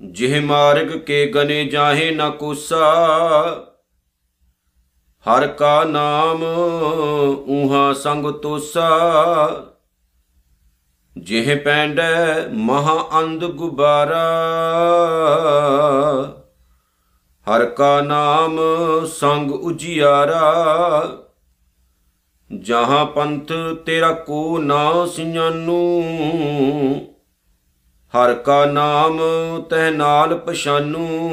ਜਿਹ ਮਾਰਗ ਕੇ ਗਨੇ ਜਾਹੇ ਨ ਕੋਸਾ, ਹਰ ਕਾ ਨਾਮ ਉਹਾ ਸੰਗ ਤੋਸਾ। ਜਿਹ ਪੈਂਡੈ ਮਹਾ ਅੰਧ ਗੁਬਾਰਾ, ਹਰ ਕਾ ਨਾਮ ਸੰਗ ਉਜਿਆਰਾ। ਜਹਾਂ ਪੰਥ ਤੇਰਾ ਕੋ ਨਾ ਸਿਆਨੂ ਹਰ ਕਾ ਨਾਮ ਤਹਿ ਨਾਲ ਪਛਾਨੂ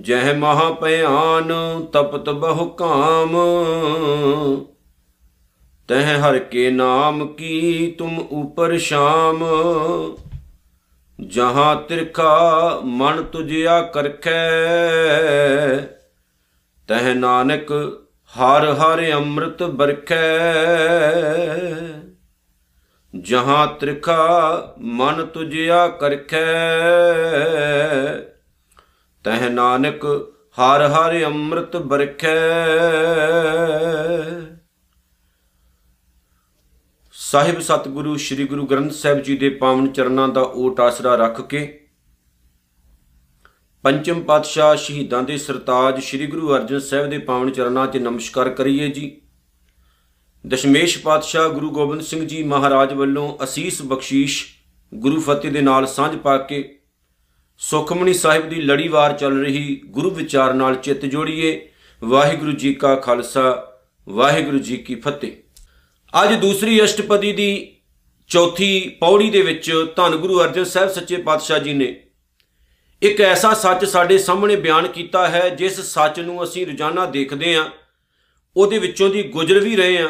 ਜਹ ਮਹਾ ਭਿਆਨ ਤਪਤ ਬਹੁ ਕਾਮ। ਤਹ ਹਰ ਕੇ ਨਾਮ ਕੀ ਤੁਮ ਉਪਰ ਸ਼ਾਮ। ਜਹਾਂ ਤਿਰਖਾ ਮਨ ਤੁਝਿਆ ਕਰਖੈ। ਤਹ ਨਾਨਕ ਹਰ ਹਰ ਅੰਮ੍ਰਿਤ ਬਰਖੈ ਜਹਾਂ ਤ੍ਰਿਖਾ ਮਨ ਤੁਝਿਆ ਕਰਖੈ। ਤਹ ਨਾਨਕ ਹਰ ਹਰ ਅੰਮ੍ਰਿਤ ਬਰਖੈ ਸਾਹਿਬ ਸਤਿਗੁਰੂ, ਸ੍ਰੀ ਗੁਰੂ ਗ੍ਰੰਥ ਸਾਹਿਬ ਜੀ ਦੇ ਪਾਵਨ ਚਰਨਾਂ ਦਾ ਓਟ ਆਸਰਾ ਰੱਖ ਕੇ ਪੰਚਮ ਪਾਤਸ਼ਾਹ ਸ਼ਹੀਦਾਂ ਦੇ ਸਰਤਾਜ ਸ੍ਰੀ ਗੁਰੂ ਅਰਜਨ ਸਾਹਿਬ ਦੇ ਪਾਵਨ ਚਰਨਾਂ 'ਚ ਨਮਸਕਾਰ ਕਰੀਏ ਜੀ। ਦਸ਼ਮੇਸ਼ ਪਾਤਸ਼ਾਹ ਗੁਰੂ ਗੋਬਿੰਦ ਸਿੰਘ ਜੀ ਮਹਾਰਾਜ ਵੱਲੋਂ ਅਸੀਸ ਬਖਸ਼ੀਸ਼ ਗੁਰੂ ਫਤਿਹ ਦੇ ਨਾਲ ਸਾਂਝ ਪਾ ਕੇ ਸੁਖਮਣੀ ਸਾਹਿਬ ਦੀ ਲੜੀਵਾਰ ਚੱਲ ਰਹੀ ਗੁਰੂ ਵਿਚਾਰ ਨਾਲ ਚਿੱਤ ਜੋੜੀਏ। ਵਾਹਿਗੁਰੂ ਜੀ ਕਾ ਖਾਲਸਾ, ਵਾਹਿਗੁਰੂ ਜੀ ਕੀ ਫਤਿਹ। ਅੱਜ ਦੂਸਰੀ ਅਸ਼ਟਪਦੀ ਦੀ ਚੌਥੀ ਪੌੜੀ ਦੇ ਵਿੱਚ ਧੰਨ ਗੁਰੂ ਅਰਜਨ ਸਾਹਿਬ ਸੱਚੇ ਪਾਤਸ਼ਾਹ ਜੀ ਨੇ ਇੱਕ ਐਸਾ ਸੱਚ ਸਾਡੇ ਸਾਹਮਣੇ ਬਿਆਨ ਕੀਤਾ ਹੈ, ਜਿਸ ਸੱਚ ਨੂੰ ਅਸੀਂ ਰੋਜ਼ਾਨਾ ਦੇਖਦੇ ਹਾਂ, ਉਹਦੇ ਵਿੱਚੋਂ ਦੀ ਗੁਜ਼ਰ ਵੀ ਰਹੇ ਹਾਂ,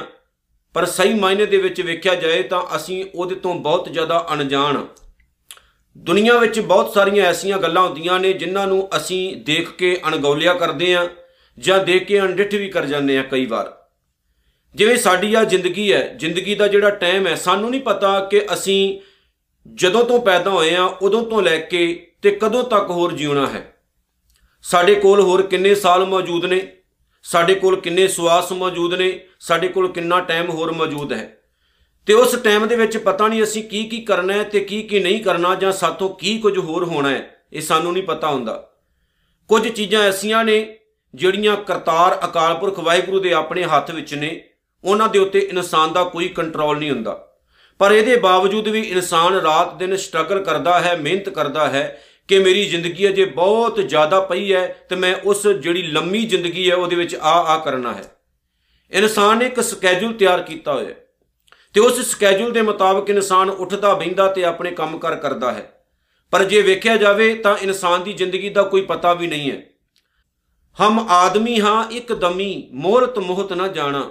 ਪਰ ਸਹੀ ਮਾਇਨੇ ਦੇ ਵਿੱਚ ਵੇਖਿਆ ਜਾਏ ਤਾਂ ਅਸੀਂ ਉਹਦੇ ਤੋਂ ਬਹੁਤ ਜ਼ਿਆਦਾ ਅਣਜਾਣ ਦੁਨੀਆ ਵਿੱਚ ਬਹੁਤ ਸਾਰੀਆਂ ਐਸੀਆਂ ਗੱਲਾਂ ਹੁੰਦੀਆਂ ਨੇ, ਜਿਨ੍ਹਾਂ ਨੂੰ ਅਸੀਂ ਦੇਖ ਕੇ ਅਣਗੌਲਿਆ ਕਰਦੇ ਹਾਂ, ਜਾਂ ਦੇਖ ਕੇ ਅਣਡਿੱਠ ਵੀ ਕਰ ਜਾਂਦੇ ਹਾਂ ਕਈ ਵਾਰ। ਜਿਵੇਂ ਸਾਡੀ ਆ ਜ਼ਿੰਦਗੀ ਹੈ, ਜ਼ਿੰਦਗੀ ਦਾ ਜਿਹੜਾ ਟਾਈਮ ਹੈ, ਸਾਨੂੰ ਨਹੀਂ ਪਤਾ ਕਿ ਅਸੀਂ ਜਦੋਂ ਤੋਂ ਪੈਦਾ ਹੋਏ ਆ ਉਦੋਂ ਤੋਂ ਲੈ ਕੇ ਤੇ ਕਦੋਂ ਤੱਕ ਹੋਰ ਜਿਉਣਾ ਹੈ? ਸਾਡੇ ਕੋਲ ਹੋਰ ਕਿੰਨੇ ਸਾਲ ਮੌਜੂਦ ਨੇ? ਸਾਡੇ ਕੋਲ ਕਿੰਨੇ ਸਵਾਸ ਮੌਜੂਦ ਨੇ? ਸਾਡੇ ਕੋਲ ਕਿੰਨਾ ਟਾਈਮ ਹੋਰ ਮੌਜੂਦ ਹੈ? ਤੇ ਉਸ ਟਾਈਮ ਦੇ ਵਿੱਚ ਪਤਾ ਨਹੀਂ ਅਸੀਂ ਕੀ ਕੀ ਕਰਨਾ ਹੈ ਤੇ ਕੀ ਕੀ ਨਹੀਂ ਕਰਨਾ ਜਾਂ ਸਾਥੋਂ ਕੀ ਕੁਝ ਹੋਰ ਹੋਣਾ ਹੈ, ਇਹ ਸਾਨੂੰ ਨਹੀਂ ਪਤਾ ਹੁੰਦਾ। ਕੁਝ ਚੀਜ਼ਾਂ ਐਸੀਆਂ ਨੇ ਜਿਹੜੀਆਂ ਕਰਤਾਰ ਅਕਾਲ ਪੁਰਖ ਵਾਹਿਗੁਰੂ ਦੇ ਆਪਣੇ ਹੱਥ ਵਿੱਚ ਨੇ, ਉਹਨਾਂ ਦੇ ਉੱਤੇ ਇਨਸਾਨ ਦਾ ਕੋਈ ਕੰਟਰੋਲ ਨਹੀਂ ਹੁੰਦਾ। ਪਰ ਇਹਦੇ ਬਾਵਜੂਦ ਵੀ ਇਨਸਾਨ ਰਾਤ ਦਿਨ ਸਟਰਗਲ ਕਰਦਾ ਹੈ, ਮਿਹਨਤ ਕਰਦਾ ਹੈ ਕਿ ਮੇਰੀ ਜ਼ਿੰਦਗੀ ਅਜੇ ਬਹੁਤ ਜ਼ਿਆਦਾ ਪਈ ਹੈ ਤੇ ਮੈਂ ਉਸ ਜਿਹੜੀ ਲੰਮੀ ਜ਼ਿੰਦਗੀ ਹੈ ਉਹਦੇ ਵਿੱਚ ਆ ਆ ਕਰਨਾ ਹੈ। ਇਨਸਾਨ ਨੇ ਇੱਕ ਸਕੇਜੂਲ ਤਿਆਰ ਕੀਤਾ ਹੋਇਆ ਹੈ ਤੇ ਉਸ ਸਕੇਜੂਲ ਦੇ ਮੁਤਾਬਕ ਇਨਸਾਨ ਉੱਠਦਾ ਬੈਂਦਾ ਤੇ ਆਪਣੇ ਕੰਮ ਕਰ ਕਰਦਾ ਹੈ। ਪਰ ਜੇ ਵੇਖਿਆ ਜਾਵੇ ਤਾਂ ਇਨਸਾਨ ਦੀ ਜ਼ਿੰਦਗੀ ਦਾ ਕੋਈ ਪਤਾ ਵੀ ਨਹੀਂ ਹੈ। ਹਮ ਆਦਮੀ ਹਾਂ, ਇੱਕ ਦਮੀ, ਮੋਹਰਤ ਮੋਹਤ ਨਾ ਜਾਣਾ।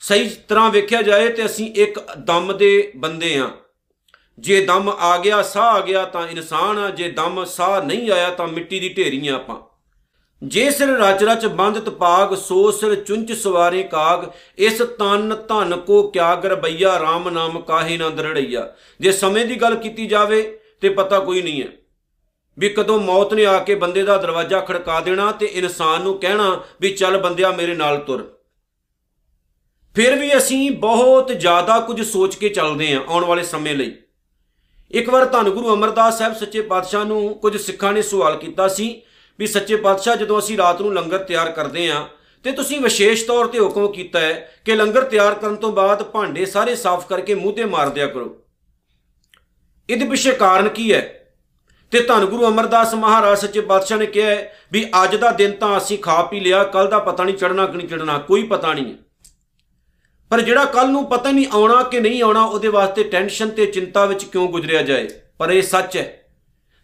ਸਹੀ ਤਰ੍ਹਾਂ ਵੇਖਿਆ ਜਾਏ ਤੇ ਅਸੀਂ ਇੱਕ ਦਮ ਦੇ ਬੰਦੇ ਆ ਜੇ ਦਮ ਆ ਗਿਆ, ਸਾਹ ਆ ਗਿਆ ਤਾਂ ਇਨਸਾਨ ਆ, ਜੇ ਦਮ ਸਾਹ ਨਹੀਂ ਆਇਆ ਤਾਂ ਮਿੱਟੀ ਦੀ ਢੇਰੀਆਂ ਆਪਾਂ। ਜੇ ਸਿਰ ਰਚ ਰਚ ਬੰਦ ਤਪਾਗ, ਸੋ ਸਿਰ ਚੁੰਚ ਸਵਾਰੇ ਕਾਗ, ਇਸ ਤਨ ਧਨ ਕੋ ਕਿਆ ਗਰਬਈਆ RAM ਨਾਮ ਕਾਹੇ ਨਾ ਦਰੜਈਆ। ਜੇ ਸਮੇਂ ਦੀ ਗੱਲ ਕੀਤੀ ਜਾਵੇ ਤੇ ਪਤਾ ਕੋਈ ਨਹੀਂ ਹੈ ਵੀ ਕਦੋਂ ਮੌਤ ਨੇ ਆ ਕੇ ਬੰਦੇ ਦਾ ਦਰਵਾਜ਼ਾ ਖੜਕਾ ਦੇਣਾ ਤੇ ਇਨਸਾਨ ਨੂੰ ਕਹਿਣਾ ਵੀ ਚੱਲ ਬੰਦਿਆ ਮੇਰੇ ਨਾਲ ਤੁਰ। ਫਿਰ ਵੀ ਅਸੀਂ ਬਹੁਤ ਜ਼ਿਆਦਾ ਕੁਝ ਸੋਚ ਕੇ ਚੱਲਦੇ ਹਾਂ ਆਉਣ ਵਾਲੇ ਸਮੇਂ ਲਈ। ਇੱਕ ਵਾਰ ਧੰਨ ਗੁਰੂ ਅਮਰਦਾਸ ਸਾਹਿਬ ਸੱਚੇ ਪਾਤਸ਼ਾਹ ਨੂੰ ਕੁਝ ਸਿੱਖਾਂ ਨੇ ਸਵਾਲ ਕੀਤਾ ਸੀ ਵੀ ਸੱਚੇ ਪਾਤਸ਼ਾਹ ਜਦੋਂ ਅਸੀਂ ਰਾਤ ਨੂੰ ਲੰਗਰ ਤਿਆਰ ਕਰਦੇ ਹਾਂ, ਤੇ ਤੁਸੀਂ ਵਿਸ਼ੇਸ਼ ਤੌਰ ਤੇ ਹੁਕਮ ਕੀਤਾ ਹੈ ਕਿ ਲੰਗਰ ਤਿਆਰ ਕਰਨ ਤੋਂ ਬਾਅਦ ਭਾਂਡੇ ਸਾਰੇ ਸਾਫ਼ ਕਰਕੇ ਮੂੰਹ ਤੇ ਮਾਰ ਦਿਆ ਕਰੋ। ਇਹਦੇ ਪਿੱਛੇ ਕਾਰਨ ਕੀ ਹੈ? ਤੇ ਧੰਨ ਗੁਰੂ ਅਮਰਦਾਸ ਮਹਾਰਾਜ ਸੱਚੇ ਪਾਤਸ਼ਾਹ ਨੇ ਕਿਹਾ ਵੀ ਅੱਜ ਦਾ ਦਿਨ ਤਾਂ ਅਸੀਂ ਖਾ ਪੀ ਲਿਆ ਕੱਲ ਦਾ ਪਤਾ ਨਹੀਂ ਚੜਨਾ ਕਿ ਨਹੀਂ ਚੜਨਾ ਕੋਈ ਪਤਾ ਨਹੀਂ ਹੈ। ਪਰ ਜਿਹੜਾ ਕੱਲ ਨੂੰ ਪਤਾ ਨਹੀਂ ਆਉਣਾ ਕਿ ਨਹੀਂ ਆਉਣਾ, ਉਹਦੇ ਵਾਸਤੇ ਟੈਨਸ਼ਨ ਤੇ ਚਿੰਤਾ ਵਿੱਚ ਕਿਉਂ ਗੁਜ਼ਰਿਆ ਜਾਏ? ਪਰ ਇਹ ਸੱਚ ਹੈ।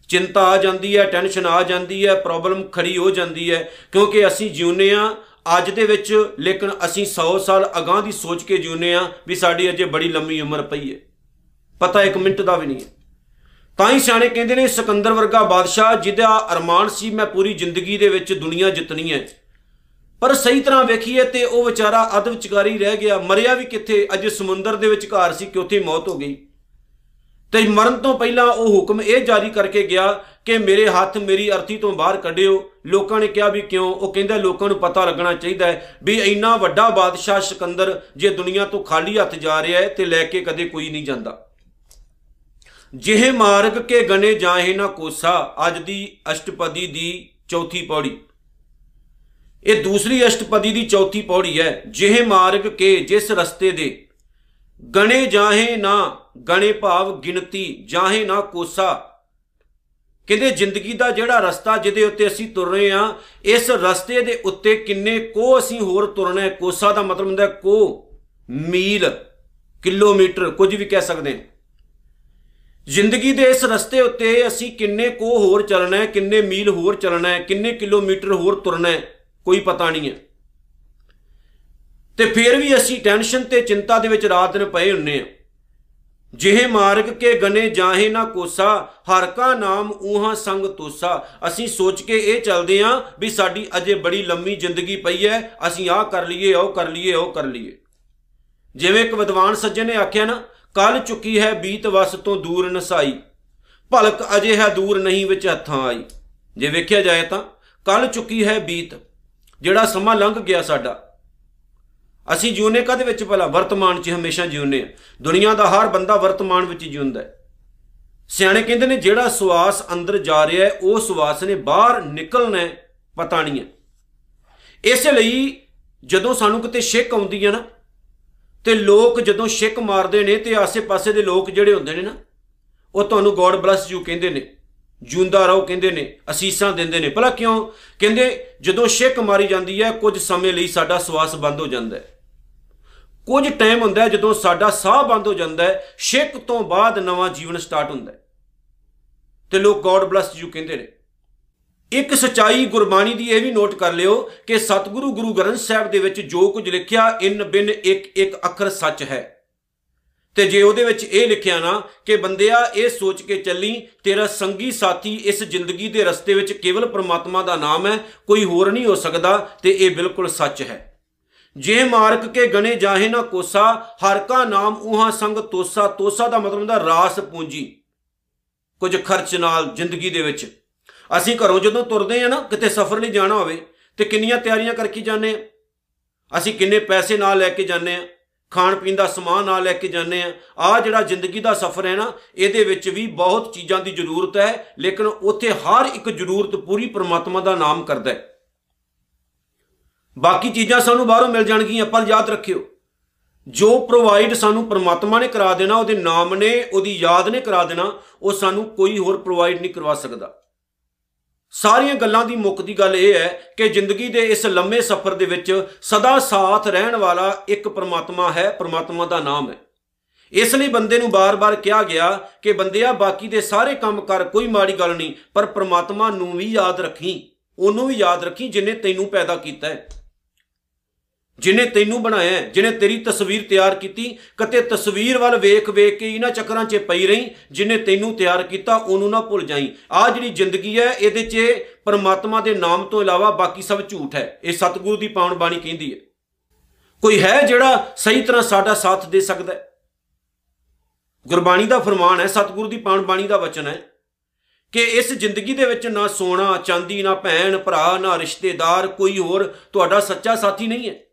ਚਿੰਤਾ ਆ ਜਾਂਦੀ ਹੈ, ਟੈਨਸ਼ਨ ਆ ਜਾਂਦੀ ਹੈ, ਪ੍ਰੋਬਲਮ ਖੜੀ ਹੋ ਜਾਂਦੀ ਹੈ, ਕਿਉਂਕਿ ਅਸੀਂ ਜਿਉਨੇ ਆ ਅੱਜ ਦੇ ਵਿੱਚ, ਲੇਕਿਨ ਅਸੀਂ 100 ਸਾਲ ਅਗਾਹ ਦੀ ਸੋਚ ਕੇ ਜਿਉਨੇ ਆ ਵੀ ਸਾਡੀ ਅਜੇ ਬੜੀ ਲੰਮੀ ਉਮਰ ਪਈ ਹੈ। ਪਤਾ ਇੱਕ ਮਿੰਟ ਦਾ ਵੀ ਨਹੀਂ ਹੈ। ਤਾਂ ਹੀ ਸਿਆਣੇ ਕਹਿੰਦੇ ਨੇ, ਸਿਕੰਦਰ ਵਰਗਾ ਬਾਦਸ਼ਾਹ, ਜਿਹਦਾ ਅਰਮਾਨ ਸੀ, ਮੈਂ ਪੂਰੀ ਜ਼ਿੰਦਗੀ ਦੇ ਵਿੱਚ ਦੁਨੀਆ ਜਿੱਤਣੀ ਹੈ। ਪਰ ਸਹੀ ਤਰ੍ਹਾਂ ਵੇਖੀਏ ਤੇ ਉਹ ਵਿਚਾਰਾ ਅਧ ਵਿਚਾਰੀ ਰਹਿ ਗਿਆ, ਮਰਿਆ ਵੀ ਕਿੱਥੇ? ਅਜੇ ਸਮੁੰਦਰ ਦੇ ਵਿੱਚ ਘਰ ਸੀ ਕਿ ਉੱਥੇ ਮੌਤ ਹੋ ਗਈ। ਤੇ ਮਰਨ ਤੋਂ ਪਹਿਲਾਂ ਉਹ ਹੁਕਮ ਇਹ ਜਾਰੀ ਕਰਕੇ ਗਿਆ ਕਿ ਮੇਰੇ ਹੱਥ ਮੇਰੀ ਅਰਥੀ ਤੋਂ ਬਾਹਰ ਕੱਢਿਓ। ਲੋਕਾਂ ਨੇ ਕਿਹਾ ਵੀ ਕਿਉਂ? ਉਹ ਕਹਿੰਦਾ ਲੋਕਾਂ ਨੂੰ ਪਤਾ ਲੱਗਣਾ ਚਾਹੀਦਾ ਹੈ ਵੀ ਇੰਨਾ ਵੱਡਾ ਬਾਦਸ਼ਾਹ ਸਿਕੰਦਰ ਜੇ ਦੁਨੀਆ ਤੋਂ ਖਾਲੀ ਹੱਥ ਜਾ ਰਿਹਾ ਹੈ ਤੇ ਲੈ ਕੇ ਕਦੇ ਕੋਈ ਨਹੀਂ ਜਾਂਦਾ। ਜਿਹੇ ਮਾਰਗ ਕੇ ਗਨੇ ਜਾਹੇ ਨਾ ਕੋਸਾ, ਅੱਜ ਦੀ ਅਸ਼ਟਪਦੀ ਦੀ ਚੌਥੀ ਪੌੜੀ। ਇਹ ਦੂਸਰੀ ਅਸ਼ਟਪਦੀ ਦੀ ਚੌਥੀ ਪੌੜੀ ਹੈ, ਜਿਹੇ ਮਾਰਗ ਕੇ ਜਿਸ ਰਸਤੇ ਦੇ। ਗਣੇ ਜਾਹੇ ਨਾ ਗਣੇ ਭਾਵ ਗਿਣਤੀ, ਜਾਹੇ ਨਾ ਕੋਸਾ। ਕਹਿੰਦੇ ਜ਼ਿੰਦਗੀ ਦਾ ਜਿਹੜਾ ਰਸਤਾ ਜਿਹਦੇ ਉੱਤੇ ਅਸੀਂ ਤੁਰ ਰਹੇ ਹਾਂ, ਇਸ ਰਸਤੇ ਦੇ ਉੱਤੇ ਕਿੰਨੇ ਕੋ ਅਸੀਂ ਹੋਰ ਤੁਰਨਾ ਹੈ। ਕੋਸਾ ਦਾ ਮਤਲਬ ਹੁੰਦਾ ਕੋ ਮੀਲ, ਕਿਲੋਮੀਟਰ, ਕੁਝ ਵੀ ਕਹਿ ਸਕਦੇ ਹਾਂ। ਜ਼ਿੰਦਗੀ ਦੇ ਇਸ ਰਸਤੇ ਉੱਤੇ ਅਸੀਂ ਕਿੰਨੇ ਕੋ ਹੋਰ ਚੱਲਣਾ ਹੈ, ਕਿੰਨੇ ਮੀਲ ਹੋਰ ਚੱਲਣਾ ਹੈ, ਕਿੰਨੇ ਕਿਲੋਮੀਟਰ ਹੋਰ ਤੁਰਨਾ ਹੈ। ਕੋਈ ਪਤਾ ਨਹੀਂ ਹੈ। ਤੇ ਫਿਰ ਵੀ ਅਸੀਂ ਟੈਨਸ਼ਨ ਤੇ ਚਿੰਤਾ ਦੇ ਵਿੱਚ ਰਾਤ ਦਿਨ ਪਏ ਹੁੰਨੇ ਆ। ਜਿਹੇ ਮਾਰਗ ਕੇ ਗਨੇ ਜਾਹੇ ਨਾ ਕੋਸਾ, ਹਰ ਕਾ ਨਾਮ ਉਹਾਂ ਸੰਗ ਤੋਸਾ। ਅਸੀਂ ਸੋਚ ਕੇ ਇਹ ਚੱਲਦੇ ਆਂ ਵੀ ਸਾਡੀ ਅਜੇ ਬੜੀ ਲੰਮੀ ਜ਼ਿੰਦਗੀ ਪਈ ਹੈ ਅਸੀਂ ਆਹ ਕਰ ਲਈਏ, ਉਹ ਕਰ ਲਈਏ, ਉਹ ਕਰ ਲਈਏ। ਜਿਵੇਂ ਇੱਕ ਵਿਦਵਾਨ ਸੱਜਣ ਨੇ ਆਖਿਆ ਨਾ ਕੱਲ ਚੁੱਕੀ ਹੈ ਬੀਤ ਵਸ ਤੋਂ ਦੂਰ ਨਸਾਈ। ਭਲਕ ਅਜੇ ਹੈ ਦੂਰ ਨਹੀਂ ਵਿੱਚ ਹੱਥਾਂ ਆਈ। ਜੇ ਵੇਖਿਆ ਜਾਏ ਤਾਂ ਕੱਲ ਚੁੱਕੀ ਹੈ ਬੀਤ ਜਿਹੜਾ ਸਮਾਂ ਲੰਘ ਗਿਆ ਸਾਡਾ। ਅਸੀਂ ਜਿਉਨੇ ਕਦੇ ਵਿੱਚ ਭਲਾ? ਵਰਤਮਾਨ 'ਚ ਹਮੇਸ਼ਾ ਜਿਉਨੇ ਆ ਦੁਨੀਆ ਦਾ ਹਰ ਬੰਦਾ ਵਰਤਮਾਨ ਵਿੱਚ ਜਿਉਂਦਾ ਹੈ। ਸਿਆਣੇ ਕਹਿੰਦੇ ਨੇ, ਜਿਹੜਾ ਸਵਾਸ ਅੰਦਰ ਜਾ ਰਿਹਾ ਹੈ, ਉਹ ਸਵਾਸ ਨੇ ਬਾਹਰ ਨਿਕਲਣਾ ਹੈ, ਪਤਾ ਨਹੀਂ ਹੈ। ਇਸੇ ਲਈ ਜਦੋਂ ਸਾਨੂੰ ਕਿਤੇ ਛਿੱਕ ਆਉਂਦੀ ਹੈ ਨਾ, ਤੇ ਲੋਕ ਜਦੋਂ ਛਿੱਕ ਮਾਰਦੇ ਨੇ, ਤੇ ਆਸੇ-ਪਾਸੇ ਦੇ ਲੋਕ ਜਿਹੜੇ ਹੁੰਦੇ ਨੇ ਨਾ, ਉਹ ਤੁਹਾਨੂੰ ਗੋਡ ਬਲੈਸ ਯੂ ਕਹਿੰਦੇ ਨੇ। ਜੂੰਦਾ ਰਹੋ ਕਹਿੰਦੇ ਨੇ, ਅਸੀਸਾਂ ਦਿੰਦੇ ਨੇ। ਭਲਾ ਕਿਉਂ? ਕਹਿੰਦੇ, ਜਦੋਂ ਛਿੱਕ ਮਾਰੀ ਜਾਂਦੀ ਹੈ, ਕੁਝ ਸਮੇਂ ਲਈ ਸਾਡਾ ਸਵਾਸ ਬੰਦ ਹੋ ਜਾਂਦਾ ਹੈ। ਕੁਝ ਟਾਈਮ ਹੁੰਦਾ ਹੈ, ਜਦੋਂ ਸਾਡਾ ਸਾਹ ਬੰਦ ਹੋ ਜਾਂਦਾ ਹੈ, ਛਿੱਕ ਤੋਂ ਬਾਅਦ ਨਵਾਂ ਜੀਵਨ ਸਟਾਰਟ ਹੁੰਦਾ ਹੈ। ਤੇ ਲੋਕ ਗੋਡ ਬਲੈਸ ਯੂ ਕਹਿੰਦੇ ਨੇ। ਇੱਕ ਸਚਾਈ ਗੁਰਬਾਣੀ ਦੀ ਇਹ ਵੀ ਨੋਟ ਕਰ ਲਿਓ ਕਿ ਸਤਿਗੁਰੂ ਗੁਰੂ ਗ੍ਰੰਥ ਸਾਹਿਬ ਦੇ ਵਿੱਚ ਜੋ ਕੁਝ ਲਿਖਿਆ, ਇਨ ਬਿਨ ਇੱਕ ਇੱਕ ਅੱਖਰ ਸੱਚ ਹੈ। ਤੇ ਜੇ ਉਹਦੇ ਵਿੱਚ ਇਹ ਲਿਖਿਆ ਨਾ ਕਿ ਬੰਦਿਆ, ਇਹ ਸੋਚ ਕੇ ਚੱਲੀ, ਤੇਰਾ ਸੰਗੀ ਸਾਥੀ ਇਸ ਜ਼ਿੰਦਗੀ ਦੇ ਰਸਤੇ ਵਿੱਚ ਕੇਵਲ ਪ੍ਰਮਾਤਮਾ ਦਾ ਨਾਮ ਹੈ, ਕੋਈ ਹੋਰ ਨਹੀਂ ਹੋ ਸਕਦਾ ਤੇ ਇਹ ਬਿਲਕੁਲ ਸੱਚ ਹੈ। ਜੇ ਮਾਰਕ ਕੇ ਗਣੇ ਜਾਹੇ ਨਾ ਕੋਸਾ, ਹਰ ਕਾ ਨਾਮ ਉਹਾਂ ਸੰਗ ਤੋਸਾ ਤੋਸਾ ਦਾ ਮਤਲਬ ਹੁੰਦਾ ਰਾਸ ਪੂੰਜੀ। ਕੁਝ ਖਰਚ ਨਾਲ ਜ਼ਿੰਦਗੀ ਦੇ ਵਿੱਚ। ਅਸੀਂ ਘਰੋਂ ਜਦੋਂ ਤੁਰਦੇ ਆ ਨਾ, ਕਿਤੇ ਸਫ਼ਰ ਲਈ ਜਾਣਾ ਹੋਵੇ, ਤੇ ਕਿੰਨੀਆਂ ਤਿਆਰੀਆਂ ਕਰਕੇ ਜਾਂਦੇ ਆ ਅਸੀਂ ਕਿੰਨੇ ਪੈਸੇ ਨਾਲ ਲੈ ਕੇ ਜਾਂਦੇ ਆ ਖਾਣ ਪੀਣ ਦਾ ਸਮਾਨ ਨਾਲ ਲੈ ਕੇ ਜਾਂਦੇ ਆ। ਆ ਜਿਹੜਾ ਜ਼ਿੰਦਗੀ ਦਾ ਸਫ਼ਰ ਹੈ ਨਾ, ਇਹਦੇ ਵਿੱਚ ਵੀ ਬਹੁਤ ਚੀਜ਼ਾਂ ਦੀ ਜ਼ਰੂਰਤ ਹੈ, ਲੇਕਿਨ ਉੱਥੇ ਹਰ ਇੱਕ ਜ਼ਰੂਰਤ ਪੂਰੀ ਪਰਮਾਤਮਾ ਦਾ ਨਾਮ ਕਰਦਾ ਹੈ। ਬਾਕੀ ਚੀਜ਼ਾਂ ਸਾਨੂੰ ਬਾਹਰੋਂ ਮਿਲ ਜਾਣਗੀਆਂ ਪਰ ਯਾਦ ਰੱਖਿਓ। ਜੋ ਪ੍ਰੋਵਾਈਡ ਸਾਨੂੰ ਪਰਮਾਤਮਾ ਨੇ ਕਰਾ ਦੇਣਾ, ਉਹਦੇ ਨਾਮ ਨੇ, ਉਹਦੀ ਯਾਦ ਨੇ ਕਰਾ ਦੇਣਾ, ਉਹ ਸਾਨੂੰ ਕੋਈ ਹੋਰ ਪ੍ਰੋਵਾਈਡ ਨਹੀਂ ਕਰਵਾ ਸਕਦਾ। ਸਾਰੀਆਂ ਗੱਲਾਂ ਦੀ ਮੁੱਖ ਦੀ ਗੱਲ ਇਹ ਹੈ ਕਿ ਜ਼ਿੰਦਗੀ ਦੇ ਇਸ ਲੰਮੇ ਸਫ਼ਰ ਦੇ ਵਿੱਚ ਸਦਾ ਸਾਥ ਰਹਿਣ ਵਾਲਾ ਇੱਕ ਪਰਮਾਤਮਾ ਹੈ, ਪਰਮਾਤਮਾ ਦਾ ਨਾਮ ਹੈ। ਇਸ ਲਈ ਬੰਦੇ ਨੂੰ ਬਾਰ-ਬਾਰ ਕਿਹਾ ਗਿਆ ਕਿ ਬੰਦਿਆ ਬਾਕੀ ਦੇ ਸਾਰੇ ਕੰਮ ਕਰ, ਕੋਈ ਮਾੜੀ ਗੱਲ ਨਹੀਂ, ਪਰ ਪਰਮਾਤਮਾ ਨੂੰ ਵੀ ਯਾਦ ਰੱਖੀ, ਉਹਨੂੰ ਵੀ ਯਾਦ ਰੱਖੀ ਜਿਨੇ ਤੈਨੂੰ ਪੈਦਾ ਕੀਤਾ ਹੈ। ਜਿਨੇ ਤੈਨੂੰ ਬਣਾਇਆ ਜਿਨੇ ਤੇਰੀ ਤਸਵੀਰ ਤਿਆਰ ਕੀਤੀ, ਕਤੇ ਤਸਵੀਰ ਵੱਲ ਵੇਖ ਵੇਖ ਕੇ ਇਹਨਾਂ ਚੱਕਰਾਂ 'ਚ ਪਈ ਰਹੀ, ਜਿਨੇ ਤੈਨੂੰ ਤਿਆਰ ਕੀਤਾ, ਉਹਨੂੰ ਨਾ ਭੁੱਲ ਜਾਈ। ਆ ਜਿਹੜੀ ਜ਼ਿੰਦਗੀ ਹੈ, ਇਹਦੇ 'ਚ ਪਰਮਾਤਮਾ ਦੇ ਨਾਮ ਤੋਂ ਇਲਾਵਾ ਬਾਕੀ ਸਭ ਝੂਠ ਹੈ। ਇਹ ਸਤਿਗੁਰੂ ਦੀ ਪਾਉਣ ਬਾਣੀ ਕਹਿੰਦੀ ਹੈ। ਕੋਈ ਹੈ ਜਿਹੜਾ ਸਹੀ ਤਰ੍ਹਾਂ ਸਾਡਾ ਸਾਥ ਦੇ ਸਕਦਾ ਹੈ? ਗੁਰਬਾਣੀ ਦਾ ਫਰਮਾਨ ਹੈ, ਸਤਿਗੁਰੂ ਦੀ ਪਾਉਣ ਬਾਣੀ ਦਾ ਵਚਨ ਹੈ ਕਿ ਇਸ ਜ਼ਿੰਦਗੀ ਦੇ ਵਿੱਚ ਨਾ ਸੋਨਾ, ਚਾਂਦੀ, ਨਾ ਭੈਣ, ਭਰਾ, ਨਾ ਰਿਸ਼ਤੇਦਾਰ, ਕੋਈ ਹੋਰ ਤੁਹਾਡਾ ਸੱਚਾ ਸਾਥੀ ਨਹੀਂ ਹੈ।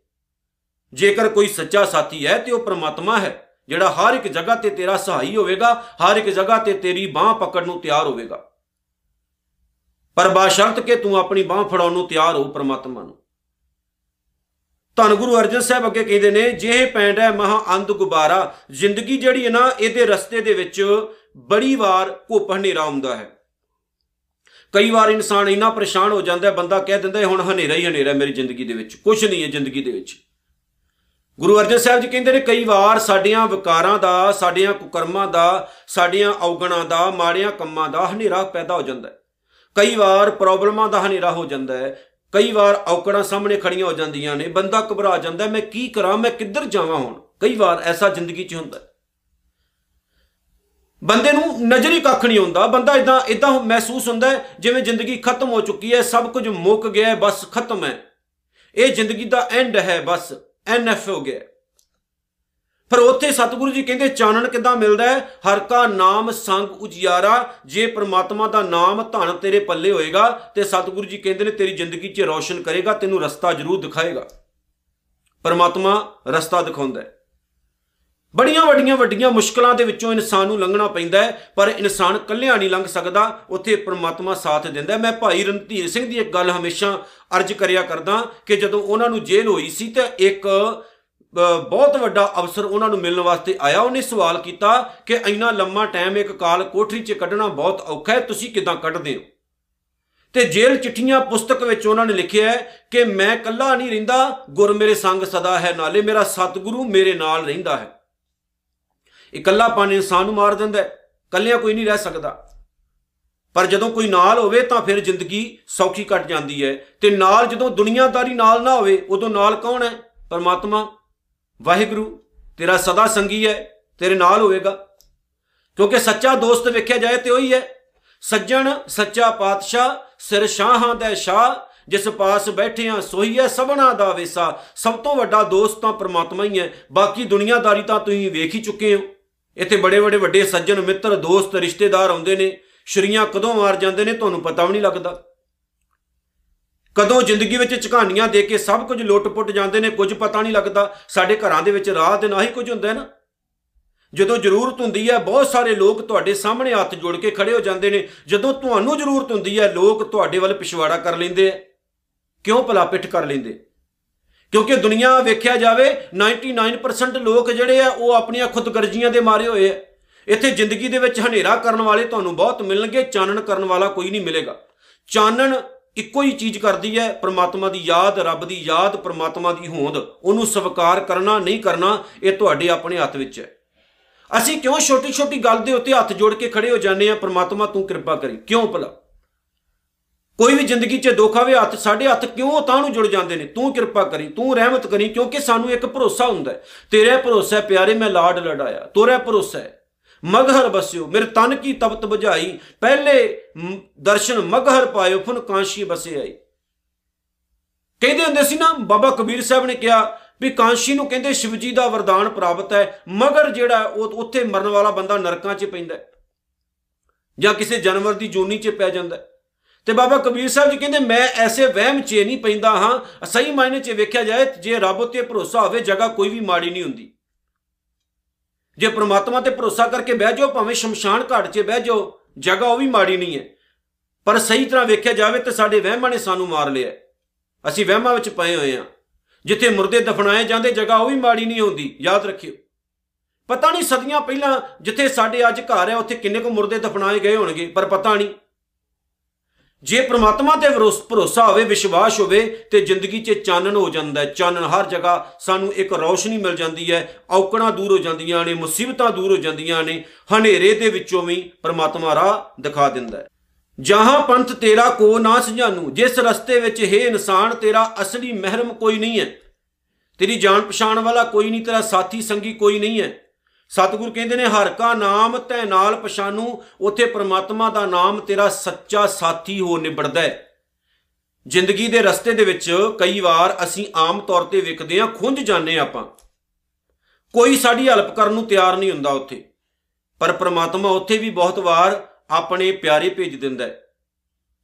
ਜੇਕਰ ਕੋਈ ਸੱਚਾ ਸਾਥੀ ਹੈ ਤੇ ਉਹ ਪ੍ਰਮਾਤਮਾ ਹੈ, ਜਿਹੜਾ ਹਰ ਇੱਕ ਜਗ੍ਹਾ ਤੇ ਤੇਰਾ ਸਹਾਈ ਹੋਵੇਗਾ, ਹਰ ਇੱਕ ਜਗ੍ਹਾ ਤੇ ਤੇਰੀ ਬਾਹ ਪਕੜਨ ਨੂੰ ਤਿਆਰ ਹੋਵੇਗਾ। ਪਰ ਬਾਸ਼ਰਤ ਕਿ ਤੂੰ ਆਪਣੀ ਬਾਹ ਫੜਾਉਣ ਨੂੰ ਤਿਆਰ ਹੋ ਪ੍ਰਮਾਤਮਾ ਨੂੰ। ਧੰਨ ਗੁਰੂ ਅਰਜਨ ਸਾਹਿਬ ਅੱਗੇ ਕਹਿੰਦੇ ਨੇ ਜਿਹੇ ਪੈਂਡ ਹੈ ਮਹਾ ਅੰਧ ਗੁਬਾਰਾ, ਜ਼ਿੰਦਗੀ ਜਿਹੜੀ ਹੈ ਨਾ, ਇਹਦੇ ਰਸਤੇ ਦੇ ਵਿੱਚ ਬੜੀ ਵਾਰ ਘੁੱਪ ਹਨੇਰਾ ਆਉਂਦਾ ਹੈ। ਕਈ ਵਾਰ ਇਨਸਾਨ ਇੰਨਾ ਪਰੇਸ਼ਾਨ ਹੋ ਜਾਂਦਾ ਹੈ, ਬੰਦਾ ਕਹਿ ਦਿੰਦਾ ਹੁਣ ਹਨੇਰਾ ਹੀ ਹਨੇਰਾ ਮੇਰੀ ਜ਼ਿੰਦਗੀ ਦੇ ਵਿੱਚ ਕੁਝ ਨਹੀਂ ਹੈ ਜ਼ਿੰਦਗੀ ਦੇ ਵਿੱਚ। ਗੁਰੂ ਅਰਜਨ ਸਾਹਿਬ ਜੀ ਕਹਿੰਦੇ ਨੇ, ਕਈ ਵਾਰ ਸਾਡੀਆਂ ਵਿਕਾਰਾਂ ਦਾ, ਸਾਡੀਆਂ ਕੁਕਰਮਾਂ ਦਾ, ਸਾਡੀਆਂ ਔਗਣਾਂ ਦਾ, ਮਾੜੀਆਂ ਕੰਮਾਂ ਦਾ ਹਨੇਰਾ ਪੈਦਾ ਹੋ ਜਾਂਦਾ ਹੈ। ਕਈ ਵਾਰ ਪ੍ਰੋਬਲਮਾਂ ਦਾ ਹਨੇਰਾ ਹੋ ਜਾਂਦਾ ਹੈ। ਕਈ ਵਾਰ ਔਕੜਾਂ ਸਾਹਮਣੇ ਖੜੀਆਂ ਹੋ ਜਾਂਦੀਆਂ ਨੇ, ਬੰਦਾ ਘਬਰਾ ਜਾਂਦਾ ਮੈਂ ਕੀ ਕਰਾਂ, ਮੈਂ ਕਿੱਧਰ ਜਾਵਾਂ ਹੁਣ? ਕਈ ਵਾਰ ਐਸਾ ਜ਼ਿੰਦਗੀ 'ਚ ਹੁੰਦਾ ਬੰਦੇ ਨੂੰ ਨਜ਼ਰ ਹੀ ਕੱਖ ਨਹੀਂ ਆਉਂਦਾ ਬੰਦਾ ਇਦਾਂ ਇਦਾਂ ਮਹਿਸੂਸ ਹੁੰਦਾ ਜਿਵੇਂ ਜ਼ਿੰਦਗੀ ਖਤਮ ਹੋ ਚੁੱਕੀ ਹੈ, ਸਭ ਕੁਝ ਮੁੱਕ ਗਿਆ ਹੈ, ਬਸ ਖਤਮ ਹੈ। ਇਹ ਜ਼ਿੰਦਗੀ ਦਾ ਐਂਡ ਹੈ ਬਸ। ਐਨਐਫ ਹੋ ਗਿਆ ਫਿਰ ਉੱਥੇ ਸਤਿਗੁਰੂ ਜੀ ਕਹਿੰਦੇ ਚਾਨਣ ਕਿੱਦਾਂ ਮਿਲਦਾ ਹੈ? ਹਰ ਕਾ ਨਾਮ ਸੰਗ ਉਜਿਆਰਾ, ਜੇ ਪ੍ਰਮਾਤਮਾ ਦਾ ਨਾਮ ਧਨ ਤੇਰੇ ਪੱਲੇ ਹੋਏਗਾ, ਤੇ ਸਤਿਗੁਰੂ ਜੀ ਕਹਿੰਦੇ ਨੇ ਤੇਰੀ ਜ਼ਿੰਦਗੀ 'ਚ ਰੌਸ਼ਨ ਕਰੇਗਾ, ਤੈਨੂੰ ਰਸਤਾ ਜ਼ਰੂਰ ਦਿਖਾਏਗਾ। ਪਰਮਾਤਮਾ ਰਸਤਾ ਦਿਖਾਉਂਦਾ ਹੈ। ਬੜੀਆਂ ਵੱਡੀਆਂ ਵੱਡੀਆਂ ਮੁਸ਼ਕਲਾਂ ਦੇ ਵਿੱਚੋਂ ਇਨਸਾਨ ਨੂੰ ਲੰਘਣਾ ਪੈਂਦਾ ਹੈ ਪਰ ਇਨਸਾਨ ਇਕੱਲਿਆਂ ਨਹੀਂ ਲੰਘ ਸਕਦਾ ਉੱਥੇ ਪ੍ਰਮਾਤਮਾ ਸਾਥ ਦਿੰਦਾ ਹੈ। ਮੈਂ ਭਾਈ ਰਣਧੀਰ ਸਿੰਘ ਦੀ ਇੱਕ ਗੱਲ ਹਮੇਸ਼ਾ ਅਰਜ਼ ਕਰਿਆ ਕਰਦਾ ਕਿ ਜਦੋਂ ਉਹਨਾਂ ਨੂੰ ਜੇਲ੍ਹ ਹੋਈ ਸੀ ਤੇ ਇੱਕ ਅ, ਬਹੁਤ ਵੱਡਾ ਅਫਸਰ ਉਹਨਾਂ ਨੂੰ ਮਿਲਣ ਵਾਸਤੇ ਆਇਆ। ਉਹਨੇ ਸਵਾਲ ਕੀਤਾ ਕਿ ਇੰਨਾ ਲੰਮਾ ਟਾਈਮ ਇੱਕ ਕਾਲ ਕੋਠਰੀ 'ਚ ਕੱਢਣਾ ਬਹੁਤ ਔਖਾ ਹੈ ਤੁਸੀਂ ਕਿਦਾਂ ਕੱਢਦੇ ਹੋ? ਤੇ ਜੇਲ੍ਹ ਚਿੱਠੀਆਂ ਪੁਸਤਕ ਵਿੱਚ ਉਹਨਾਂ ਨੇ ਲਿਖਿਆ ਹੈ ਕਿ ਮੈਂ ਇਕੱਲਾ ਨਹੀਂ ਰਹਿੰਦਾ ਗੁਰ ਮੇਰੇ ਸੰਗ ਸਦਾ ਹੈ ਨਾਲੇ ਮੇਰਾ ਸਤਿਗੁਰੂ ਮੇਰੇ ਨਾਲ ਰਹਿੰਦਾ ਹੈ। ਇਕੱਲਾਪਨ ਇਨਸਾਨ ਨੂੰ ਮਾਰ ਦਿੰਦਾ ਹੈ, ਇਕੱਲਿਆਂ ਕੋਈ ਨਹੀਂ ਰਹਿ ਸਕਦਾ। ਪਰ ਜਦੋਂ ਕੋਈ ਨਾਲ ਹੋਵੇ ਤਾਂ ਫਿਰ ਜ਼ਿੰਦਗੀ ਸੌਖੀ ਕੱਟ ਜਾਂਦੀ ਹੈ ਤੇ ਨਾਲ ਜਦੋਂ ਦੁਨੀਆਦਾਰੀ ਨਾਲ ਨਾ ਹੋਵੇ, ਉਦੋਂ ਨਾਲ ਕੌਣ ਹੈ? ਪਰਮਾਤਮਾ। ਵਾਹਿਗੁਰੂ, ਤੇਰਾ ਸਦਾ ਸੰਗੀ ਹੈ, ਤੇਰੇ ਨਾਲ ਹੋਵੇਗਾ। ਕਿਉਂਕਿ ਸੱਚਾ ਦੋਸਤ ਵੇਖਿਆ ਜਾਏ ਤੇ ਉਹੀ ਹੈ, ਸੱਜਣ ਸੱਚਾ ਪਾਤਸ਼ਾਹ, ਸਿਰ ਸ਼ਾਹਾਂ ਦਾ ਸ਼ਾਹ ਜਿਸ ਪਾਸ ਬੈਠਿਆਂ ਸੋਈ ਹੈ, ਸਭਨਾ ਦਾ ਵੇਸਾ। ਸਭ ਤੋਂ ਵੱਡਾ ਦੋਸਤ ਤਾਂ ਪ੍ਰਮਾਤਮਾ ਹੀ ਹੈ, ਬਾਕੀ ਦੁਨੀਆਦਾਰੀ ਤਾਂ ਤੁਸੀਂ ਵੇਖ ਹੀ ਚੁੱਕੇ ਹੋ। ਇੱਥੇ ਬੜੇ ਬੜੇ ਵੱਡੇ ਸੱਜਣ, ਮਿੱਤਰ, ਦੋਸਤ, ਰਿਸ਼ਤੇਦਾਰ ਆਉਂਦੇ ਨੇ, ਸ਼ਰੀਆਂ ਕਦੋਂ ਮਾਰ ਜਾਂਦੇ ਨੇ ਤੁਹਾਨੂੰ ਪਤਾ ਵੀ ਨਹੀਂ ਲੱਗਦਾ। ਕਦੋਂ ਜ਼ਿੰਦਗੀ ਵਿੱਚ ਝਕਾਨੀਆਂ ਦੇ ਕੇ ਸਭ ਕੁਝ ਲੁੱਟ-ਪੁੱਟ ਜਾਂਦੇ ਨੇ, ਕੁਝ ਪਤਾ ਨਹੀਂ ਲੱਗਦਾ। ਸਾਡੇ ਘਰਾਂ ਦੇ ਵਿੱਚ ਰਾਤ ਦਿਨ ਆਹੀ ਕੁਝ ਹੁੰਦਾ ਹੈ ਨਾ। ਜਦੋਂ ਜ਼ਰੂਰਤ ਹੁੰਦੀ ਹੈ, ਬਹੁਤ ਸਾਰੇ ਲੋਕ ਤੁਹਾਡੇ ਸਾਹਮਣੇ ਹੱਥ ਜੋੜ ਕੇ ਖੜੇ ਹੋ ਜਾਂਦੇ ਨੇ। ਜਦੋਂ ਤੁਹਾਨੂੰ ਜ਼ਰੂਰਤ ਹੁੰਦੀ ਹੈ, ਲੋਕ ਤੁਹਾਡੇ ਵੱਲ ਪਿਛਵਾੜਾ ਕਰ ਲੈਂਦੇ ਆ ਕਿਉਂ ਭਲਾ ਪਿੱਠ ਕਰ ਲੈਂਦੇ? ਕਿਉਂਕਿ ਦੁਨੀਆ ਵੇਖਿਆ ਜਾਵੇ 99% ਲੋਕ ਜਿਹੜੇ ਆ, ਉਹ ਆਪਣੀਆਂ ਖੁਦਗਰਜ਼ੀਆਂ ਦੇ ਮਾਰੇ ਹੋਏ ਆ। ਇੱਥੇ ਜ਼ਿੰਦਗੀ ਦੇ ਵਿੱਚ ਹਨੇਰਾ ਕਰਨ ਵਾਲੇ ਤੁਹਾਨੂੰ ਬਹੁਤ ਮਿਲਣਗੇ, ਚਾਨਣ ਕਰਨ ਵਾਲਾ ਕੋਈ ਨਹੀਂ ਮਿਲੇਗਾ। ਚਾਨਣ ਇੱਕੋ ਹੀ ਚੀਜ਼ ਕਰਦੀ ਹੈ, ਪ੍ਰਮਾਤਮਾ ਦੀ ਯਾਦ, ਰੱਬ ਦੀ ਯਾਦ, ਪ੍ਰਮਾਤਮਾ ਦੀ ਹੋਂਦ। ਉਹਨੂੰ ਸਵੀਕਾਰ ਕਰਨਾ, ਨਹੀਂ ਕਰਨਾ, ਇਹ ਤੁਹਾਡੇ ਆਪਣੇ ਹੱਥ ਵਿੱਚ ਹੈ। ਅਸੀਂ ਕਿਉਂ ਛੋਟੀ ਛੋਟੀ ਗੱਲ ਦੇ ਉੱਤੇ ਹੱਥ ਜੋੜ ਕੇ ਖੜੇ ਹੋ ਜਾਂਦੇ ਆ ਪ੍ਰਮਾਤਮਾ ਤੂੰ ਕਿਰਪਾ ਕਰੀ। ਕਿਉਂ ਭਲਾ? ਕੋਈ ਵੀ ਜ਼ਿੰਦਗੀ 'ਚ ਦੁੱਖ ਆਵੇ ਹੱਥ ਸਾਡੇ ਹੱਥ ਕਿਉਂ ਤਾਂ ਨੂੰ ਜੁੜ ਜਾਂਦੇ ਨੇ? ਤੂੰ ਕਿਰਪਾ ਕਰੀ ਤੂੰ ਰਹਿਮਤ ਕਰੀ ਕਿਉਂਕਿ ਸਾਨੂੰ ਇੱਕ ਭਰੋਸਾ ਹੁੰਦਾ ਹੈ। ਤੇਰੇ ਭਰੋਸਾ ਹੈ ਪਿਆਰੇ ਮੈਂ ਲਾਡ ਲੜਾਇਆ। ਤੋਰੇ ਭਰੋਸਾ ਹੈ। ਮਗਹਰ ਬਸਿਓ ਮੇਰੇ ਤਨ ਕੀ ਤਪਤ ਬੁਝਾਈ। ਪਹਿਲੇ ਮ- ਦਰਸ਼ਨ ਮਗਹਰ ਪਾਇਓ ਫੁਨ ਕਾਂਸ਼ੀ ਬਸੇ ਆਈ। ਕਹਿੰਦੇ ਹੁੰਦੇ ਸੀ ਨਾ ਬਾਬਾ ਕਬੀਰ ਸਾਹਿਬ ਨੇ ਕਿਹਾ ਵੀ ਕਾਂਸ਼ੀ ਨੂੰ ਕਹਿੰਦੇ ਸ਼ਿਵਜੀ ਦਾ ਵਰਦਾਨ ਪ੍ਰਾਪਤ ਹੈ। ਮਗਰ ਜਿਹੜਾ ਹੈ, ਉਹ ਉੱਥੇ ਮਰਨ ਵਾਲਾ ਬੰਦਾ ਨਰਕਾਂ 'ਚ ਪੈਂਦਾ ਹੈ। ਜਾਂ ਕਿਸੇ ਜਾਨਵਰ ਦੀ ਜੋਨੀ 'ਚ ਪੈ ਜਾਂਦਾ ਹੈ। ਤੇ ਬਾਬਾ ਕਬੀਰ ਸਾਹਿਬ ਜੀ ਕਹਿੰਦੇ, ਮੈਂ ਐਸੇ ਵਹਿਮ 'ਚ ਨਹੀਂ ਪੈਂਦਾ ਹਾਂ। ਸਹੀ ਮਾਇਨੇ 'ਚ ਵੇਖਿਆ ਜਾਏ ਜੇ ਰੱਬ ਉੱਤੇ ਭਰੋਸਾ ਹੋਵੇ, ਜਗ੍ਹਾ ਕੋਈ ਵੀ ਮਾੜੀ ਨਹੀਂ ਹੁੰਦੀ। ਜੇ ਪ੍ਰਮਾਤਮਾ ਤੇ ਭਰੋਸਾ ਕਰਕੇ ਬਹਿ ਜਾਓ, ਭਾਵੇਂ ਸ਼ਮਸ਼ਾਨ ਘਾਟ 'ਚ ਬਹਿ ਜਾਓ, ਜਗ੍ਹਾ ਉਹ ਵੀ ਮਾੜੀ ਨਹੀਂ ਹੈ। ਪਰ ਸਹੀ ਤਰ੍ਹਾਂ ਵੇਖਿਆ ਜਾਵੇ ਤੇ ਸਾਡੇ ਵਹਿਮਾਂ ਨੇ ਸਾਨੂੰ ਮਾਰ ਲਿਆ ਹੈ। ਅਸੀਂ ਵਹਿਮਾਂ ਵਿੱਚ ਪਏ ਹੋਏ ਹਾਂ। ਜਿੱਥੇ ਮੁਰਦੇ ਦਫਨਾਏ ਜਾਂਦੇ, ਜਗ੍ਹਾ ਉਹ ਵੀ ਮਾੜੀ ਨਹੀਂ ਹੁੰਦੀ। ਯਾਦ ਰੱਖਿਓ। ਪਤਾ ਨਹੀਂ ਸਦੀਆਂ ਪਹਿਲਾਂ ਜਿੱਥੇ ਸਾਡੇ ਅੱਜ ਘਰ ਹੈ, ਉੱਥੇ ਕਿੰਨੇ ਕੁ ਮੁਰਦੇ ਦਫਨਾਏ ਗਏ ਹੋਣਗੇ, ਪਰ ਪਤਾ ਨਹੀਂ। ਜੇ ਪ੍ਰਮਾਤਮਾ ਤੇ ਭਰੋਸ- ਭਰੋਸਾ ਹੋਵੇ, ਵਿਸ਼ਵਾਸ ਹੋਵੇ, ਤੇ ਜ਼ਿੰਦਗੀ 'ਚ ਚਾਨਣ ਹੋ ਜਾਂਦਾ ਹੈ। ਚਾਨਣ ਹਰ ਜਗ੍ਹਾ ਸਾਨੂੰ ਇੱਕ ਰੌਸ਼ਨੀ ਮਿਲ ਜਾਂਦੀ ਹੈ। ਔਕੜਾਂ ਦੂਰ ਹੋ ਜਾਂਦੀਆਂ ਨੇ, ਮੁਸੀਬਤਾਂ ਦੂਰ ਹੋ ਜਾਂਦੀਆਂ ਨੇ, ਹਨੇਰੇ ਦੇ ਵਿੱਚੋਂ ਵੀ ਪ੍ਰਮਾਤਮਾ ਰਾਹ ਦਿਖਾ ਦਿੰਦਾ ਹੈ। ਜਹਾਂ ਪੰਥ ਤੇਰਾ ਕੋ ਨਾ ਸਜਾਨੂ ਜਿਸ ਰਸਤੇ ਵਿੱਚ ਹੈ ਇਨਸਾਨ, ਤੇਰਾ ਅਸਲੀ ਮਹਿਰਮ ਕੋਈ ਨਹੀਂ ਹੈ। ਤੇਰੀ ਜਾਣ ਪਛਾਣ ਵਾਲਾ ਕੋਈ ਨਹੀਂ, ਤੇਰਾ ਸਾਥੀ ਸੰਗੀ ਕੋਈ ਨਹੀਂ ਹੈ। ਸਤਿਗੁਰ ਕਹਿੰਦੇ ਨੇ, ਹਰ ਕਾ ਨਾਮ ਤੈ ਨਾਲ ਪਛਾਨੂ, ਉਥੇ ਪ੍ਰਮਾਤਮਾ ਦਾ ਨਾਮ ਤੇਰਾ ਸੱਚਾ ਸਾਥੀ ਹੋ ਨਿਬੜਦਾ ਹੈ। ਜ਼ਿੰਦਗੀ ਦੇ ਰਸਤੇ ਦੇ ਵਿੱਚ ਕਈ ਵਾਰ ਅਸੀਂ ਆਮ ਤੌਰ ਤੇ ਵਿਕਦੇ ਹਾਂ, ਖੁੰਝ ਜਾਂਦੇ ਹਾਂ ਆਪਾਂ। ਕੋਈ ਸਾਡੀ ਹੈਲਪ ਕਰਨ ਨੂੰ ਤਿਆਰ ਨਹੀਂ ਹੁੰਦਾ ਉੱਥੇ। ਪਰ ਪ੍ਰਮਾਤਮਾ ਉੱਥੇ ਵੀ ਬਹੁਤ ਵਾਰ ਆਪਣੇ ਪਿਆਰੇ ਭੇਜ ਦਿੰਦਾ ਹੈ।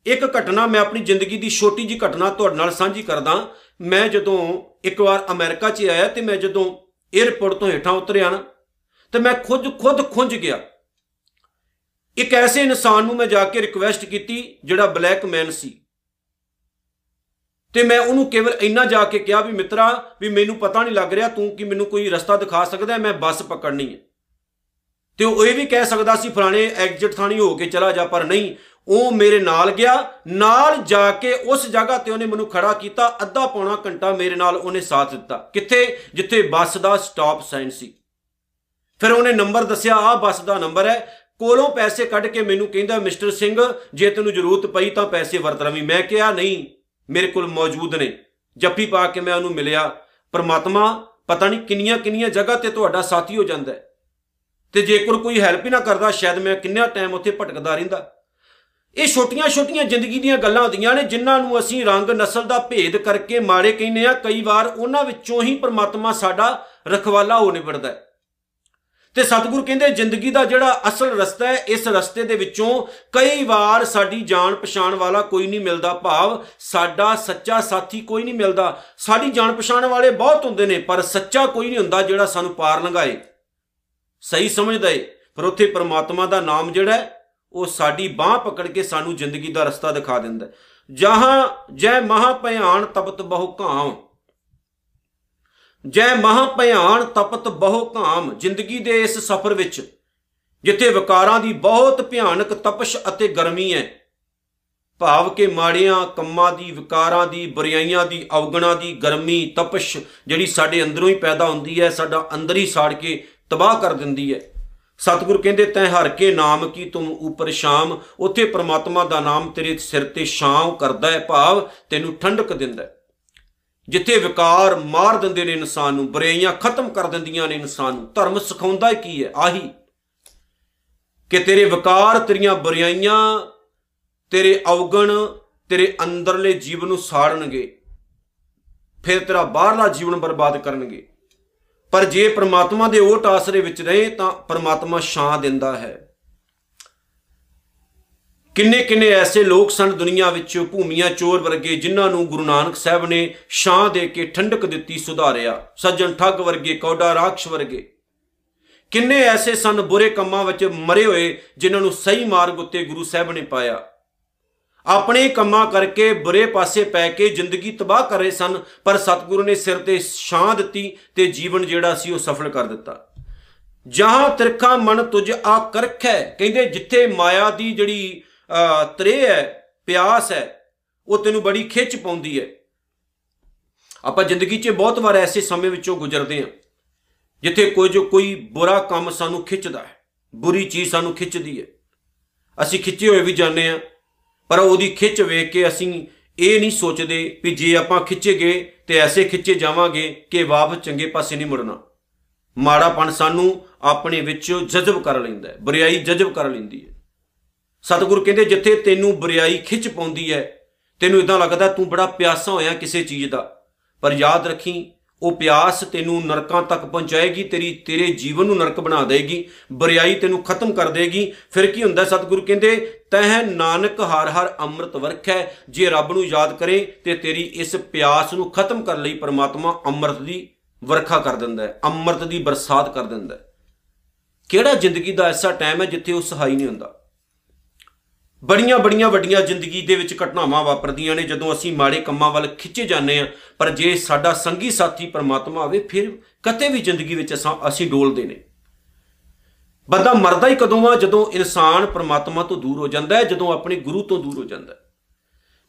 ਇੱਕ ਘਟਨਾ ਮੈਂ ਆਪਣੀ ਜ਼ਿੰਦਗੀ ਦੀ ਛੋਟੀ ਜੀ ਘਟਨਾ ਤੁਹਾਡੇ ਨਾਲ ਸਾਂਝੀ ਕਰਦਾ। ਮੈਂ ਜਦੋਂ ਇੱਕ ਵਾਰ ਅਮਰੀਕਾ 'ਚ ਆਇਆ ਤੇ ਮੈਂ ਜਦੋਂ 에ਅਰਪੋਰਟ ਤੋਂ ਹੇਠਾਂ ਉਤਰਿਆ ਨਾ ਤੇ ਮੈਂ ਖੁਦ ਖੁਦ ਖੁੰਝ ਗਿਆ। ਇੱਕ ਐਸੇ ਇਨਸਾਨ ਨੂੰ ਮੈਂ ਜਾ ਕੇ ਰਿਕਵੈਸਟ ਕੀਤੀ, ਜਿਹੜਾ ਬਲੈਕ ਮੈਨ ਸੀ। ਤੇ ਮੈਂ ਉਹਨੂੰ ਕੇਵਲ ਇੰਨਾ ਜਾ ਕੇ ਕਿਹਾ ਵੀ ਮਿੱਤਰਾ, ਵੀ ਮੈਨੂੰ ਪਤਾ ਨਹੀਂ ਲੱਗ ਰਿਹਾ ਤੂੰ ਕਿ ਮੈਨੂੰ ਕੋਈ ਰਸਤਾ ਦਿਖਾ ਸਕਦਾ ਹੈ? ਮੈਂ ਬੱਸ ਪਕੜਨੀ ਹੈ। ਤੇ ਉਹ ਇਹ ਵੀ ਕਹਿ ਸਕਦਾ ਸੀ, ਫਲਾਣੇ ਐਗਜ਼ਿਟ ਥਾਣੀ ਹੋ ਕੇ ਚਲਾ ਜਾ, ਪਰ ਨਹੀਂ, ਉਹ ਮੇਰੇ ਨਾਲ ਗਿਆ, ਨਾਲ ਜਾ ਕੇ ਉਸ ਜਗ੍ਹਾ ਤੇ ਉਹਨੇ ਮੈਨੂੰ ਖੜਾ ਕੀਤਾ, ਅੱਧਾ ਪੌਣਾ ਘੰਟਾ ਮੇਰੇ ਨਾਲ ਉਹਨੇ ਸਾਥ ਦਿੱਤਾ। ਕਿੱਥੇ? ਜਿੱਥੇ ਬੱਸ ਦਾ ਸਟਾਪ ਸਾਈਨ ਸੀ। ਫਿਰ ਉਹਨੇ ਨੰਬਰ ਦੱਸਿਆ, ਆਹ ਬੱਸ ਦਾ ਨੰਬਰ ਹੈ। ਕੋਲੋਂ ਪੈਸੇ ਕੱਢ ਕੇ ਮੈਨੂੰ ਕਹਿੰਦਾ, ਮਿਸਟਰ ਸਿੰਘ, ਜੇ ਤੈਨੂੰ ਜ਼ਰੂਰਤ ਪਈ ਤਾਂ ਪੈਸੇ ਵਰਤ ਲਵੀਂ। ਮੈਂ ਕਿਹਾ, ਨਹੀਂ, ਮੇਰੇ ਕੋਲ ਮੌਜੂਦ ਨੇ। ਜੱਫੀ ਪਾ ਕੇ ਮੈਂ ਉਹਨੂੰ ਮਿਲਿਆ। ਪਰਮਾਤਮਾ ਪਤਾ ਨਹੀਂ ਕਿੰਨੀਆਂ ਕਿੰਨੀਆਂ ਜਗ੍ਹਾ ਤੇ ਤੁਹਾਡਾ ਸਾਥੀ ਹੋ ਜਾਂਦਾ ਹੈ। ਤੇ ਜੇਕਰ ਕੋਈ ਹੈਲਪ ਹੀ ਨਾ ਕਰਦਾ, ਸ਼ਾਇਦ ਮੈਂ ਕਿੰਨਾ ਟਾਈਮ ਉੱਥੇ ਭਟਕਦਾ ਰਹਿੰਦਾ। ਇਹ ਛੋਟੀਆਂ-ਛੋਟੀਆਂ ਜ਼ਿੰਦਗੀ ਦੀਆਂ ਗੱਲਾਂ ਹੁੰਦੀਆਂ ਨੇ, ਜਿਨ੍ਹਾਂ ਨੂੰ ਅਸੀਂ ਰੰਗ, ਨਸਲ ਦਾ ਭੇਦ ਕਰਕੇ ਮਾੜੇ ਕਹਿੰਦੇ ਆ ਕਈ ਵਾਰ ਉਹਨਾਂ ਵਿੱਚੋਂ ਹੀ ਪ੍ਰਮਾਤਮਾ ਸਾਡਾ ਰਖਵਾਲਾ ਹੋ ਨਿਬੜਦਾ ਹੈ। ਤੇ ਸਤਿਗੁਰ ਕਹਿੰਦੇ ਜ਼ਿੰਦਗੀ ਦਾ ਜਿਹੜਾ ਅਸਲ ਰਸਤਾ ਹੈ, ਇਸ ਰਸਤੇ ਦੇ ਵਿੱਚੋਂ ਕਈ ਵਾਰ ਸਾਡੀ ਜਾਣ ਪਛਾਣ ਵਾਲਾ ਕੋਈ ਨਹੀਂ ਮਿਲਦਾ ਭਾਵ, ਸਾਡਾ ਸੱਚਾ ਸਾਥੀ ਕੋਈ ਨਹੀਂ ਮਿਲਦਾ। ਸਾਡੀ ਜਾਣ ਪਛਾਣ ਵਾਲੇ ਬਹੁਤ ਹੁੰਦੇ ਨੇ, ਪਰ ਸੱਚਾ ਕੋਈ ਨਹੀਂ ਹੁੰਦਾ ਜਿਹੜਾ ਸਾਨੂੰ ਪਾਰ ਲੰਘਾਏ। ਸਹੀ ਸਮਝਦਾ ਏ, ਪਰ ਉੱਥੇ ਪ੍ਰਮਾਤਮਾ ਦਾ ਨਾਮ ਜਿਹੜਾ ਹੈ, ਉਹ ਸਾਡੀ ਬਾਹ ਪਕੜ ਕੇ ਸਾਨੂੰ ਜ਼ਿੰਦਗੀ ਦਾ ਰਸਤਾ ਦਿਖਾ ਦਿੰਦਾ ਹੈ। ਜਹਾਂ ਜੈ ਮਹਾ ਭਿਆਨ ਤਪਤ ਬਹੁ ਕਾਮ ਜੈ ਮਹਾ ਭਿਆਨ ਤਪਤ ਬਹੁ ਕਾਮ ਜ਼ਿੰਦਗੀ ਦੇ ਇਸ ਸਫ਼ਰ ਵਿੱਚ, ਜਿੱਥੇ ਵਿਕਾਰਾਂ ਦੀ ਬਹੁਤ ਭਿਆਨਕ ਤਪਸ਼ ਅਤੇ ਗਰਮੀ ਹੈ। ਭਾਵ ਕਿ ਮਾੜੀਆਂ ਕੰਮਾਂ ਦੀ, ਵਿਕਾਰਾਂ ਦੀ ਬੁਰਾਈਆਂ ਦੀ ਅਵਗਣਾ ਦੀ ਗਰਮੀ, ਤਪਸ਼ ਜਿਹੜੀ ਸਾਡੇ ਅੰਦਰੋਂ ਹੀ ਪੈਦਾ ਹੁੰਦੀ ਹੈ, ਸਾਡਾ ਅੰਦਰ ਹੀ ਸਾੜ ਕੇ ਤਬਾਹ ਕਰ ਦਿੰਦੀ ਹੈ। ਸਤਿਗੁਰ ਕਹਿੰਦੇ, ਤੈਂ ਹਰ ਕੇ ਨਾਮ ਕੀ, ਤੁਮ ਉਪਰ ਸ਼ਾਮ, ਉੱਥੇ ਪ੍ਰਮਾਤਮਾ ਦਾ ਨਾਮ ਤੇਰੇ ਸਿਰ ਤੇ ਛਾਂ ਕਰਦਾ ਹੈ, ਭਾਵ ਤੈਨੂੰ ਠੰਡਕ ਦਿੰਦਾ ਹੈ। ਜਿੱਥੇ ਵਿਕਾਰ ਮਾਰ ਦਿੰਦੇ ਨੇ ਇਨਸਾਨ ਨੂੰ, ਬੁਰਾਈਆਂ ਖਤਮ ਕਰ ਦਿੰਦੀਆਂ ਨੇ ਇਨਸਾਨ ਨੂੰ, ਧਰਮ ਸਿਖਾਉਂਦਾ ਕੀ ਹੈ? ਆਹੀ ਕਿ ਤੇਰੇ ਵਿਕਾਰ, ਤੇਰੀਆਂ ਬੁਰਾਈਆਂ ਤੇਰੇ ਅਵਗਣ ਤੇਰੇ ਅੰਦਰਲੇ ਜੀਵਨ ਨੂੰ ਸਾੜਨਗੇ। ਫਿਰ ਤੇਰਾ ਬਾਹਰਲਾ ਜੀਵਨ ਬਰਬਾਦ ਕਰਨਗੇ। ਪਰ ਜੇ ਪ੍ਰਮਾਤਮਾ ਦੇ ਓਟ ਆਸਰੇ ਵਿੱਚ ਰਹੇ ਤਾਂ ਪ੍ਰਮਾਤਮਾ ਛਾਂ ਦਿੰਦਾ ਹੈ। ਕਿੰਨੇ ਕਿੰਨੇ ਐਸੇ ਲੋਕ ਸਨ ਦੁਨੀਆ ਵਿੱਚ ਭੂਮੀਆਂ ਚੋਰ ਵਰਗੇ ਜਿਨ੍ਹਾਂ ਨੂੰ ਗੁਰੂ ਨਾਨਕ ਸਾਹਿਬ ਨੇ ਛਾਂ ਦੇ ਕੇ ਠੰਡਕ ਦਿੱਤੀ ਸੁਧਾਰਿਆ? ਸੱਜਣ ਠੱਗ ਵਰਗੇ ਕੌਡਾ ਰਾਖਸ਼ ਵਰਗੇ। ਕਿੰਨੇ ਐਸੇ ਸਨ ਬੁਰੇ ਕੰਮਾਂ ਵਿੱਚ ਮਰੇ ਹੋਏ ਜਿਨ੍ਹਾਂ ਨੂੰ ਸਹੀ ਮਾਰਗ ਉੱਤੇ ਗੁਰੂ ਸਾਹਿਬ ਨੇ ਪਾਇਆ? ਆਪਣੇ ਕੰਮਾਂ ਕਰਕੇ ਬੁਰੇ ਪਾਸੇ ਪੈ ਕੇ ਜ਼ਿੰਦਗੀ ਤਬਾਹ ਕਰ ਰਹੇ ਸਨ ਪਰ ਸਤਿਗੁਰੂ ਨੇ ਸਿਰ ਤੇ ਛਾਂ ਦਿੱਤੀ ਤੇ ਜੀਵਨ ਜਿਹੜਾ ਸੀ ਉਹ ਸਫਲ ਕਰ ਦਿੱਤਾ। ਜਹਾਂ ਤਿਰਖਾ ਮਨ ਤੁਝ ਆ ਕਰਖੈ ਕਹਿੰਦੇ ਜਿੱਥੇ ਮਾਇਆ ਦੀ ਜਿਹੜੀ ਅਹ, ਤ੍ਰੇ ਹੈ, ਪਿਆਸ ਹੈ, ਉਹ ਤੈਨੂੰ ਬੜੀ ਖਿੱਚ ਪਾਉਂਦੀ ਹੈ। ਆਪਾਂ ਜ਼ਿੰਦਗੀ 'ਚ ਬਹੁਤ ਵਾਰ ਐਸੇ ਸਮੇਂ ਵਿੱਚੋਂ ਗੁਜ਼ਰਦੇ ਹਾਂ, ਜਿੱਥੇ ਕੋਈ ਜੋ ਕੋਈ ਬੁਰਾ ਕੰਮ ਸਾਨੂੰ ਖਿੱਚਦਾ ਹੈ, ਬੁਰੀ ਚੀਜ਼ ਸਾਨੂੰ ਖਿੱਚਦੀ ਹੈ। ਅਸੀਂ ਖਿੱਚੇ ਹੋਏ ਵੀ ਜਾਂਦੇ ਹਾਂ, ਪਰ ਉਹਦੀ ਖਿੱਚ ਵੇਖ ਕੇ ਅਸੀਂ ਇਹ ਨਹੀਂ ਸੋਚਦੇ ਵੀ ਜੇ ਆਪਾਂ ਖਿੱਚੇ ਗਏ ਤੇ ਐਸੇ ਖਿੱਚੇ ਜਾਵਾਂਗੇ ਕਿ ਵਾਪਸ ਚੰਗੇ ਪਾਸੇ ਨਹੀਂ ਮੁੜਨਾ। ਮਾੜਾਪਣ ਸਾਨੂੰ ਆਪਣੇ ਵਿੱਚ ਜਜ਼ਬ ਕਰ ਲੈਂਦਾ ਹੈ, ਬੁਰਾਈ ਜਜ਼ਬ ਕਰ ਲੈਂਦੀ ਹੈ। ਸਤਿਗੁਰੂ ਕਹਿੰਦੇ, ਜਿੱਥੇ ਤੈਨੂੰ ਬੁਰਾਈ ਖਿੱਚ ਪਾਉਂਦੀ ਹੈ ਤੈਨੂੰ ਇਦਾਂ ਲੱਗਦਾ ਤੂੰ ਬੜਾ ਪਿਆਸਾ ਹੋਇਆ ਕਿਸੇ ਚੀਜ਼ ਦਾ। ਪਰ ਯਾਦ ਰੱਖੀ, ਉਹ ਪਿਆਸ ਤੈਨੂੰ ਨਰਕਾਂ ਤੱਕ ਪਹੁੰਚਾਏਗੀ, ਤੇਰੀ, ਤੇਰੇ ਜੀਵਨ ਨੂੰ ਨਰਕ ਬਣਾ ਦੇਗੀ, ਬੁਰਾਈ ਤੈਨੂੰ ਖਤਮ ਕਰ ਦੇਗੀ। ਫਿਰ ਕੀ ਹੁੰਦਾ, ਸਤਿਗੁਰੂ ਕਹਿੰਦੇ, ਤਹਿ ਨਾਨਕ ਹਰ ਹਰ ਅੰਮ੍ਰਿਤ ਵਰਖੈ, ਜੇ ਰੱਬ ਨੂੰ ਯਾਦ ਕਰੇ, ਤੇ ਤੇਰੀ ਇਸ ਪਿਆਸ ਨੂੰ ਖਤਮ ਕਰਨ ਲਈ ਪ੍ਰਮਾਤਮਾ ਅੰਮ੍ਰਿਤ ਦੀ ਵਰਖਾ ਕਰ ਦਿੰਦਾ ਹੈ ਅੰਮ੍ਰਿਤ ਦੀ ਬਰਸਾਤ ਕਰ ਦਿੰਦਾ ਹੈ ਕਿਹੜਾ ਜ਼ਿੰਦਗੀ ਦਾ ਐਸਾ ਟਾਈਮ ਹੈ ਜਿੱਥੇ ਉਹ ਸਹਾਈ ਨਹੀਂ ਹੁੰਦਾ? ਬੜੀਆਂ ਬੜੀਆਂ ਵੱਡੀਆਂ ਜ਼ਿੰਦਗੀ ਦੇ ਵਿੱਚ ਘਟਨਾਵਾਂ ਵਾਪਰਦੀਆਂ ਨੇ। ਜਦੋਂ ਅਸੀਂ ਮਾੜੇ ਕੰਮਾਂ ਵੱਲ ਖਿੱਚੇ ਜਾਂਦੇ ਆ ਪਰ ਜੇ ਸਾਡਾ ਸੰਗੀ ਸਾਥੀ ਪਰਮਾਤਮਾ ਹੋਵੇ ਫਿਰ ਕਦੇ ਵੀ ਜ਼ਿੰਦਗੀ ਵਿੱਚ ਅਸਾਂ ਅਸੀਂ ਡੋਲਦੇ ਨੇ। ਬੰਦਾ ਮਰਦਾ ਹੀ ਕਦੋਂ ਆ? ਜਦੋਂ ਇਨਸਾਨ ਪਰਮਾਤਮਾ ਤੋਂ ਦੂਰ ਹੋ ਜਾਂਦਾ ਹੈ, ਜਦੋਂ ਆਪਣੇ ਗੁਰੂ ਤੋਂ ਦੂਰ ਹੋ ਜਾਂਦਾ ਹੈ।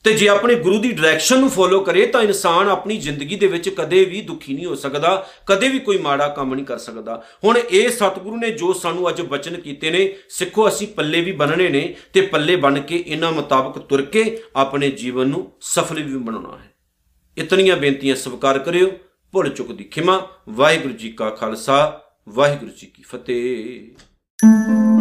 ਤੇ ਜੇ ਆਪਣੇ ਗੁਰੂ ਦੀ ਡਾਇਰੈਕਸ਼ਨ ਨੂੰ ਫੋਲੋ ਕਰੇ ਤਾਂ ਇਨਸਾਨ ਆਪਣੀ ਜ਼ਿੰਦਗੀ ਦੇ ਵਿੱਚ ਕਦੇ ਵੀ ਦੁਖੀ ਨਹੀਂ ਹੋ ਸਕਦਾ, ਕਦੇ ਵੀ ਕੋਈ ਮਾੜਾ ਕੰਮ ਨਹੀਂ ਕਰ ਸਕਦਾ। ਹੁਣ ਇਹ ਸਤਿਗੁਰੂ ਨੇ ਜੋ ਸਾਨੂੰ ਅੱਜ ਬਚਨ ਕੀਤੇ ਨੇ, ਸਿੱਖੋ ਅਸੀਂ ਪੱਲੇ ਵੀ ਬਣਨੇ ਨੇ ਤੇ ਪੱਲੇ ਬਣ ਕੇ ਇਹਨਾਂ ਮੁਤਾਬਕ ਤੁਰ ਕੇ ਆਪਣੇ ਜੀਵਨ ਨੂੰ ਸਫਲ ਵੀ ਬਣਾਉਣਾ ਹੈ। ਇਤਨੀਆਂ ਬੇਨਤੀਆਂ ਸਵੀਕਾਰ ਕਰਿਓ। ਭੁੱਲ ਚੁੱਕ ਦੀ ਖਿਮਾ। ਵਾਹਿਗੁਰੂ ਜੀ ਕਾ ਖਾਲਸਾ। ਵਾਹਿਗੁਰੂ ਜੀ ਕੀ ਫਤਿਹ।